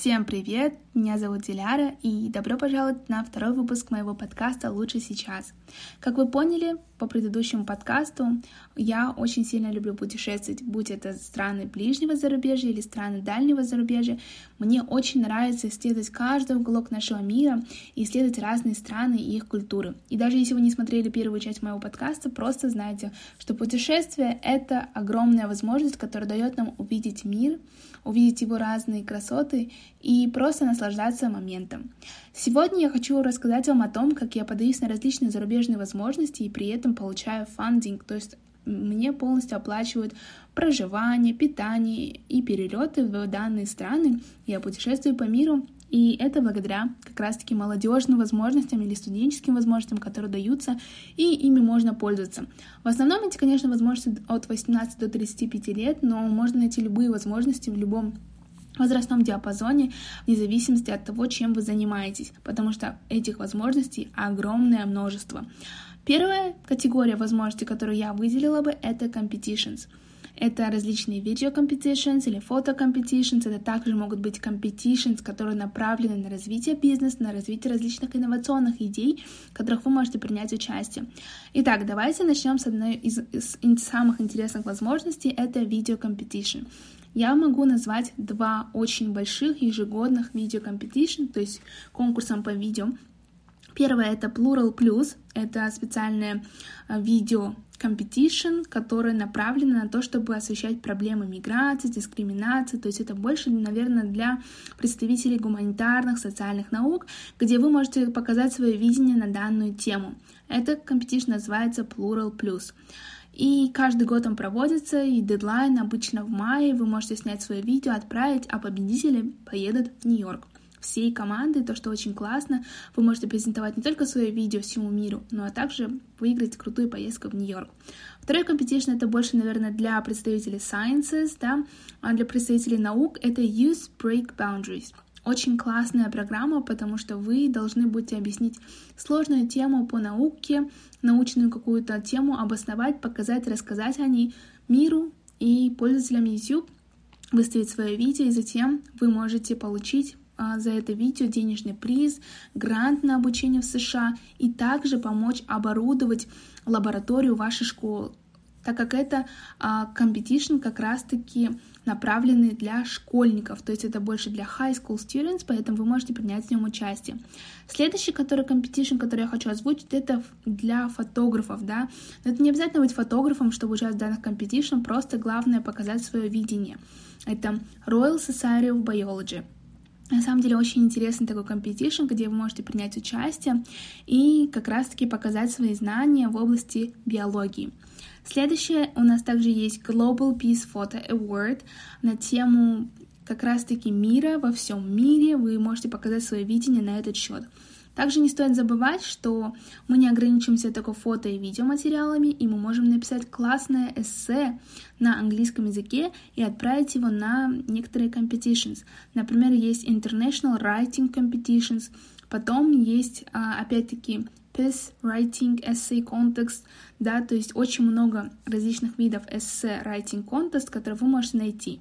Всем привет! Меня зовут Диляра, и добро пожаловать на второй выпуск моего подкаста «Лучше сейчас». Как вы поняли по предыдущему подкасту, я очень сильно люблю путешествовать, будь это страны ближнего зарубежья или страны дальнего зарубежья. Мне очень нравится исследовать каждый уголок нашего мира исследовать разные страны и их культуры. И даже если вы не смотрели первую часть моего подкаста, просто знайте, что путешествие — это огромная возможность, которая дает нам увидеть мир, увидеть его разные красоты и просто наслаждаться моментом. Сегодня я хочу рассказать вам о том, как я подаюсь на различные зарубежные возможности и при этом получаю фандинг, то есть мне полностью оплачивают проживание, питание и перелеты в данные страны. Я путешествую по миру, и это благодаря как раз-таки молодежным возможностям или студенческим возможностям, которые даются, и ими можно пользоваться. В основном эти, конечно, возможности от 18 до 35 лет, но можно найти любые возможности в любом возрастном диапазоне, вне зависимости от того, чем вы занимаетесь, потому что этих возможностей огромное множество. Первая категория возможностей, которую я выделила бы, это competitions. Это различные видео competitions или фото competitions. Это также могут быть competitions, которые направлены на развитие бизнеса, на развитие различных инновационных идей, в которых вы можете принять участие. Итак, давайте начнем с одной из, из самых интересных возможностей. Это видео competition я могу назвать два очень больших ежегодных видео competition, то есть конкурсом по видео. Первое это Plural Plus, это специальное а, видео competition, которое направлено на то, чтобы освещать проблемы миграции, дискриминации, то есть это больше, наверное, для представителей гуманитарных, социальных наук, где вы можете показать свое видение на данную тему. Это competition называется Plural Plus. И каждый год он проводится, и дедлайн обычно в мае. Вы можете снять свое видео, отправить, а победители поедут в Нью-Йорк. Всей команды, то, что очень классно, вы можете презентовать не только свое видео всему миру, но а также выиграть крутую поездку в Нью-Йорк. Второй competition это больше, наверное, для представителей sciences, да, а для представителей наук это Use Break Boundaries — очень классная программа, потому что вы должны будете объяснить сложную тему по науке, научную какую-то тему, обосновать, показать, рассказать о ней миру и пользователям YouTube, выставить свое видео, и затем вы можете получить за это видео денежный приз, грант на обучение в США и также помочь оборудовать лабораторию вашей школы так как это а, competition как раз-таки направленный для школьников, то есть это больше для high school students, поэтому вы можете принять в нем участие. Следующий, который competition, который я хочу озвучить, это для фотографов, да. Но это не обязательно быть фотографом, чтобы участвовать в данных competition, просто главное показать свое видение. Это Royal Society of Biology. На самом деле очень интересный такой competition, где вы можете принять участие и как раз-таки показать свои знания в области биологии. Следующее у нас также есть Global Peace Photo Award на тему как раз-таки мира во всем мире. Вы можете показать свое видение на этот счет. Также не стоит забывать, что мы не ограничиваемся только фото и видеоматериалами, и мы можем написать классное эссе на английском языке и отправить его на некоторые competitions. Например, есть International Writing Competitions, потом есть, а, опять-таки, Piece Writing Essay Contest, да, то есть очень много различных видов эссе Writing Contest, которые вы можете найти.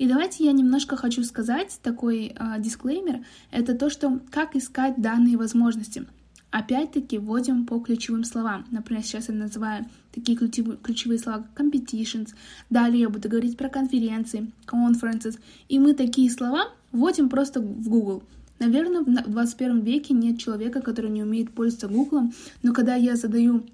И давайте я немножко хочу сказать такой дисклеймер, uh, это то, что как искать данные возможности. Опять-таки вводим по ключевым словам. Например, сейчас я называю такие ключевые, ключевые слова, competitions. Далее я буду говорить про конференции, conferences. И мы такие слова вводим просто в Google. Наверное, в 21 веке нет человека, который не умеет пользоваться Гуглом, но когда я задаю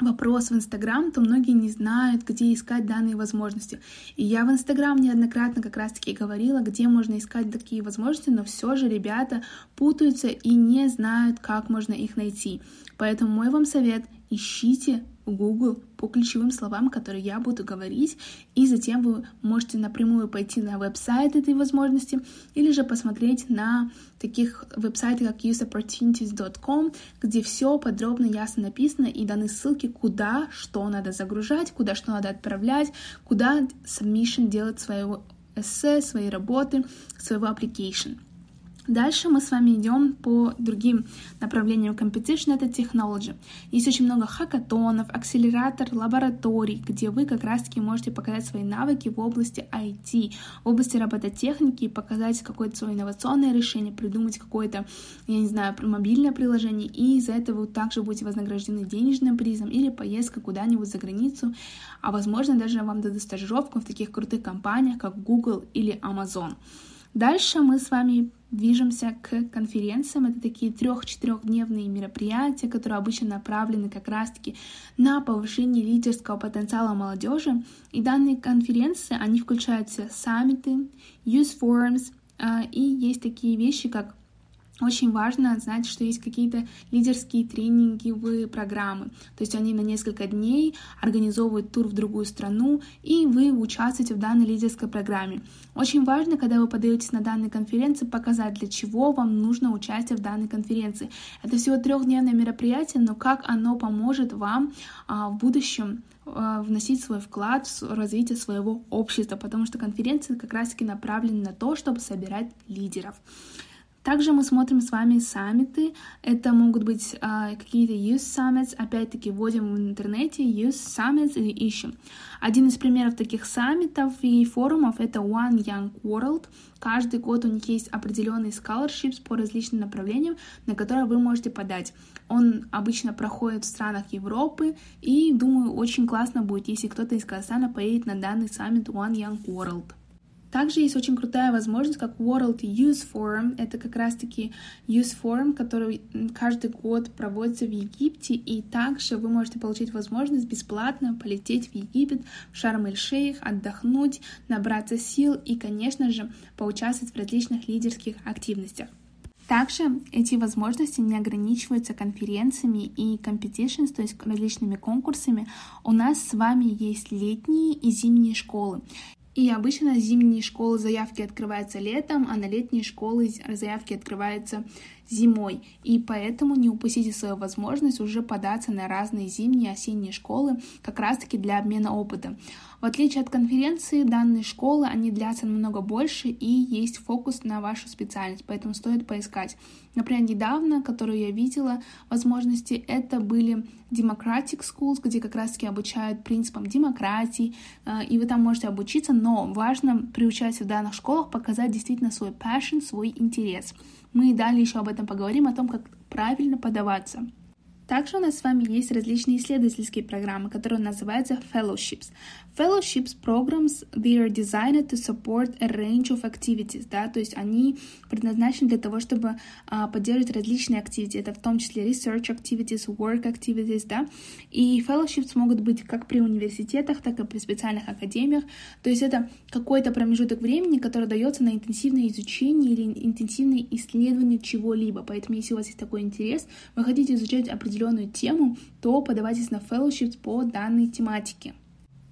вопрос в Инстаграм, то многие не знают, где искать данные возможности. И я в Инстаграм неоднократно как раз-таки говорила, где можно искать такие возможности, но все же ребята путаются и не знают, как можно их найти. Поэтому мой вам совет — ищите Google по ключевым словам, которые я буду говорить, и затем вы можете напрямую пойти на веб-сайт этой возможности или же посмотреть на таких веб-сайтах, как useopportunities.com, где все подробно, ясно написано и даны ссылки, куда что надо загружать, куда что надо отправлять, куда submission делать своего эссе, своей работы, своего application. Дальше мы с вами идем по другим направлениям competition, это technology. Есть очень много хакатонов, акселератор, лабораторий, где вы как раз-таки можете показать свои навыки в области IT, в области робототехники, показать какое-то свое инновационное решение, придумать какое-то, я не знаю, мобильное приложение, и за это вы также будете вознаграждены денежным призом или поездка куда-нибудь за границу, а возможно даже вам дадут стажировку в таких крутых компаниях, как Google или Amazon. Дальше мы с вами движемся к конференциям. Это такие трех-четырехдневные мероприятия, которые обычно направлены как раз-таки на повышение лидерского потенциала молодежи. И данные конференции, они включают в себя саммиты, youth forums, а, и есть такие вещи, как очень важно знать, что есть какие-то лидерские тренинговые программы. То есть они на несколько дней организовывают тур в другую страну, и вы участвуете в данной лидерской программе. Очень важно, когда вы подаетесь на данные конференции, показать, для чего вам нужно участие в данной конференции. Это всего трехдневное мероприятие, но как оно поможет вам а, в будущем а, вносить свой вклад в развитие своего общества, потому что конференции как раз-таки направлены на то, чтобы собирать лидеров. Также мы смотрим с вами саммиты. Это могут быть э, какие-то Youth Summits. Опять-таки вводим в интернете Youth Summits и ищем. Один из примеров таких саммитов и форумов это One Young World. Каждый год у них есть определенный scholarships по различным направлениям, на которые вы можете подать. Он обычно проходит в странах Европы, и думаю, очень классно будет, если кто-то из Казахстана поедет на данный саммит One Young World. Также есть очень крутая возможность, как World Youth Forum. Это как раз-таки Youth Forum, который каждый год проводится в Египте. И также вы можете получить возможность бесплатно полететь в Египет, в Шарм-эль-Шейх, отдохнуть, набраться сил и, конечно же, поучаствовать в различных лидерских активностях. Также эти возможности не ограничиваются конференциями и competitions, то есть различными конкурсами. У нас с вами есть летние и зимние школы. И обычно зимние школы заявки открываются летом, а на летние школы заявки открываются зимой. И поэтому не упустите свою возможность уже податься на разные зимние и осенние школы как раз-таки для обмена опытом. В отличие от конференции, данные школы, они длятся намного больше и есть фокус на вашу специальность, поэтому стоит поискать. Например, недавно, которую я видела, возможности, это были Democratic Schools, где как раз-таки обучают принципам демократии, э, и вы там можете обучиться, но важно при участии в данных школах показать действительно свой passion, свой интерес. Мы далее еще об этом поговорим, о том, как правильно подаваться. Также у нас с вами есть различные исследовательские программы, которые называются fellowships. Fellowships programs, they are designed to support a range of activities, да, то есть они предназначены для того, чтобы а, поддерживать различные activities, это в том числе research activities, work activities, да, и fellowships могут быть как при университетах, так и при специальных академиях, то есть это какой-то промежуток времени, который дается на интенсивное изучение или интенсивное исследование чего-либо, поэтому если у вас есть такой интерес, вы хотите изучать определенную тему, то подавайтесь на fellowships по данной тематике.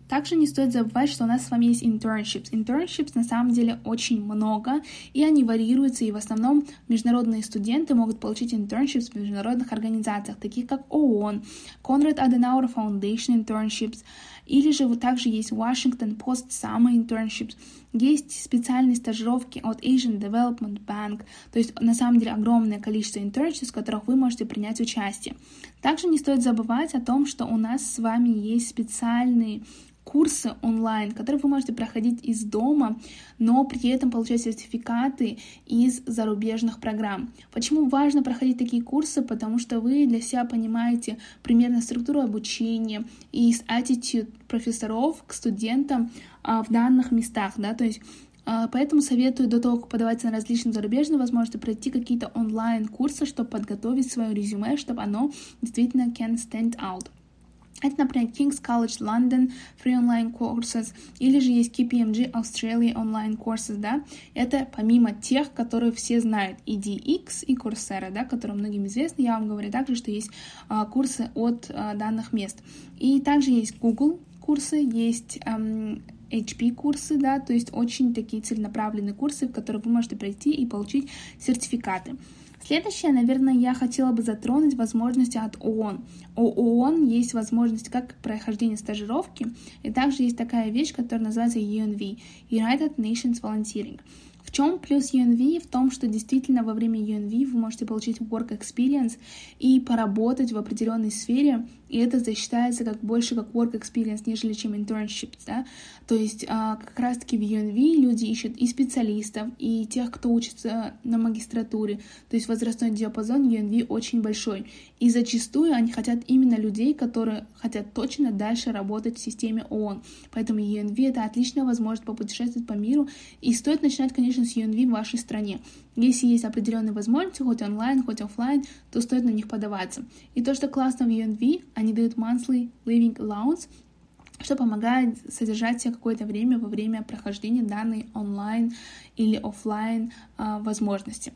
Также не стоит забывать, что у нас с вами есть internships. Internships на самом деле очень много, и они варьируются, и в основном международные студенты могут получить internships в международных организациях, таких как ООН, Conrad Adenauer Foundation Internships, или же вот также есть Washington Post Summer Internships, есть специальные стажировки от Asian Development Bank, то есть на самом деле огромное количество internships, в которых вы можете принять участие. Также не стоит забывать о том, что у нас с вами есть специальные курсы онлайн, которые вы можете проходить из дома, но при этом получать сертификаты из зарубежных программ. Почему важно проходить такие курсы? Потому что вы для себя понимаете примерно структуру обучения и attitude профессоров к студентам а, в данных местах, да, то есть а, Поэтому советую до того, как подаваться на различные зарубежные возможности, пройти какие-то онлайн-курсы, чтобы подготовить свое резюме, чтобы оно действительно can stand out. Это, например, King's College London Free Online Courses, или же есть KPMG Australia Online Courses, да, это помимо тех, которые все знают, EDX и Coursera, да, которые многим известны, я вам говорю также, что есть а, курсы от а, данных мест. И также есть Google курсы, есть эм, HP курсы, да, то есть очень такие целенаправленные курсы, в которые вы можете пройти и получить сертификаты. Следующее, наверное, я хотела бы затронуть возможности от ООН. У ООН есть возможность как прохождения стажировки, и также есть такая вещь, которая называется UNV, United Nations Volunteering. В чем плюс UNV? В том, что действительно во время UNV вы можете получить work experience и поработать в определенной сфере, и это засчитается как больше как work experience, нежели чем internships, да. То есть а, как раз-таки в UNV люди ищут и специалистов, и тех, кто учится на магистратуре. То есть возрастной диапазон UNV очень большой. И зачастую они хотят именно людей, которые хотят точно дальше работать в системе ООН. Поэтому UNV — это отличная возможность попутешествовать по миру. И стоит начинать, конечно, с UNV в вашей стране. Если есть определенные возможности, хоть онлайн, хоть офлайн, то стоит на них подаваться. И то, что классно в UNV, они дают monthly living allowance, что помогает содержать себя какое-то время во время прохождения данной онлайн или офлайн э, возможности.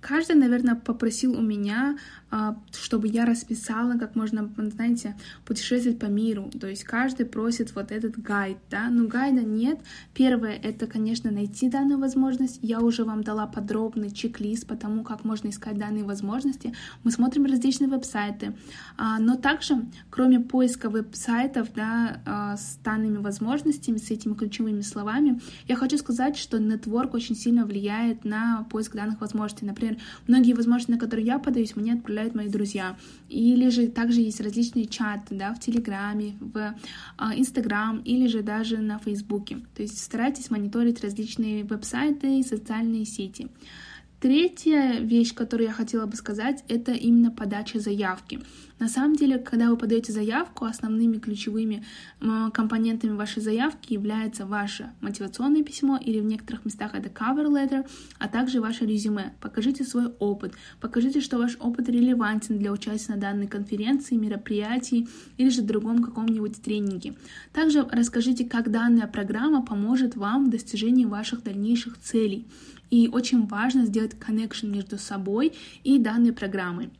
Каждый, наверное, попросил у меня, а, чтобы я расписала, как можно, знаете, путешествовать по миру. То есть каждый просит вот этот гайд, да, но гайда нет. Первое — это, конечно, найти данную возможность. Я уже вам дала подробный чек-лист по тому, как можно искать данные возможности. Мы смотрим различные веб-сайты. А, но также, кроме поиска веб-сайтов, да, а, с данными возможностями, с этими ключевыми словами, я хочу сказать, что нетворк очень сильно влияет на поиск данных возможностей. Например, например, многие возможности, на которые я подаюсь, мне отправляют мои друзья. Или же также есть различные чаты, да, в Телеграме, в а, Инстаграм или же даже на Фейсбуке. То есть старайтесь мониторить различные веб-сайты и социальные сети. Третья вещь, которую я хотела бы сказать, это именно подача заявки. На самом деле, когда вы подаете заявку, основными ключевыми компонентами вашей заявки является ваше мотивационное письмо или в некоторых местах это cover letter, а также ваше резюме. Покажите свой опыт, покажите, что ваш опыт релевантен для участия на данной конференции, мероприятии или же другом каком-нибудь тренинге. Также расскажите, как данная программа поможет вам в достижении ваших дальнейших целей. И очень важно сделать connection между собой и данной программой.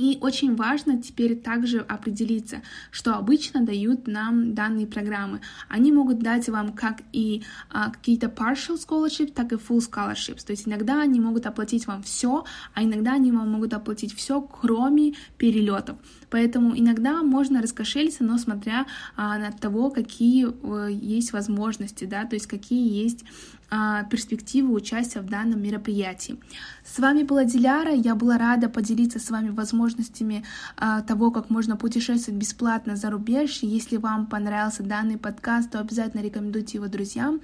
И очень важно теперь также определиться, что обычно дают нам данные программы. Они могут дать вам как и а, какие-то partial scholarships, так и full scholarships. То есть иногда они могут оплатить вам все, а иногда они вам могут оплатить все, кроме перелетов. Поэтому иногда можно раскошелиться, но смотря а, на того, какие а, есть возможности, да, то есть какие есть перспективы участия в данном мероприятии. С вами была Диляра, я была рада поделиться с вами возможностями а, того, как можно путешествовать бесплатно за рубеж. Если вам понравился данный подкаст, то обязательно рекомендуйте его друзьям.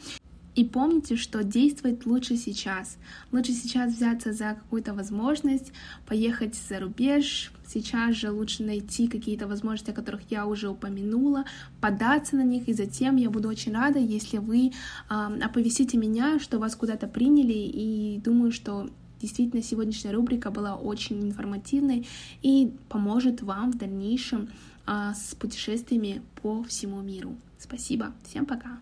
И помните, что действовать лучше сейчас. Лучше сейчас взяться за какую-то возможность, поехать за рубеж. Сейчас же лучше найти какие-то возможности, о которых я уже упомянула, податься на них, и затем я буду очень рада, если вы э, оповестите меня, что вас куда-то приняли, и думаю, что действительно сегодняшняя рубрика была очень информативной и поможет вам в дальнейшем э, с путешествиями по всему миру. Спасибо, всем пока!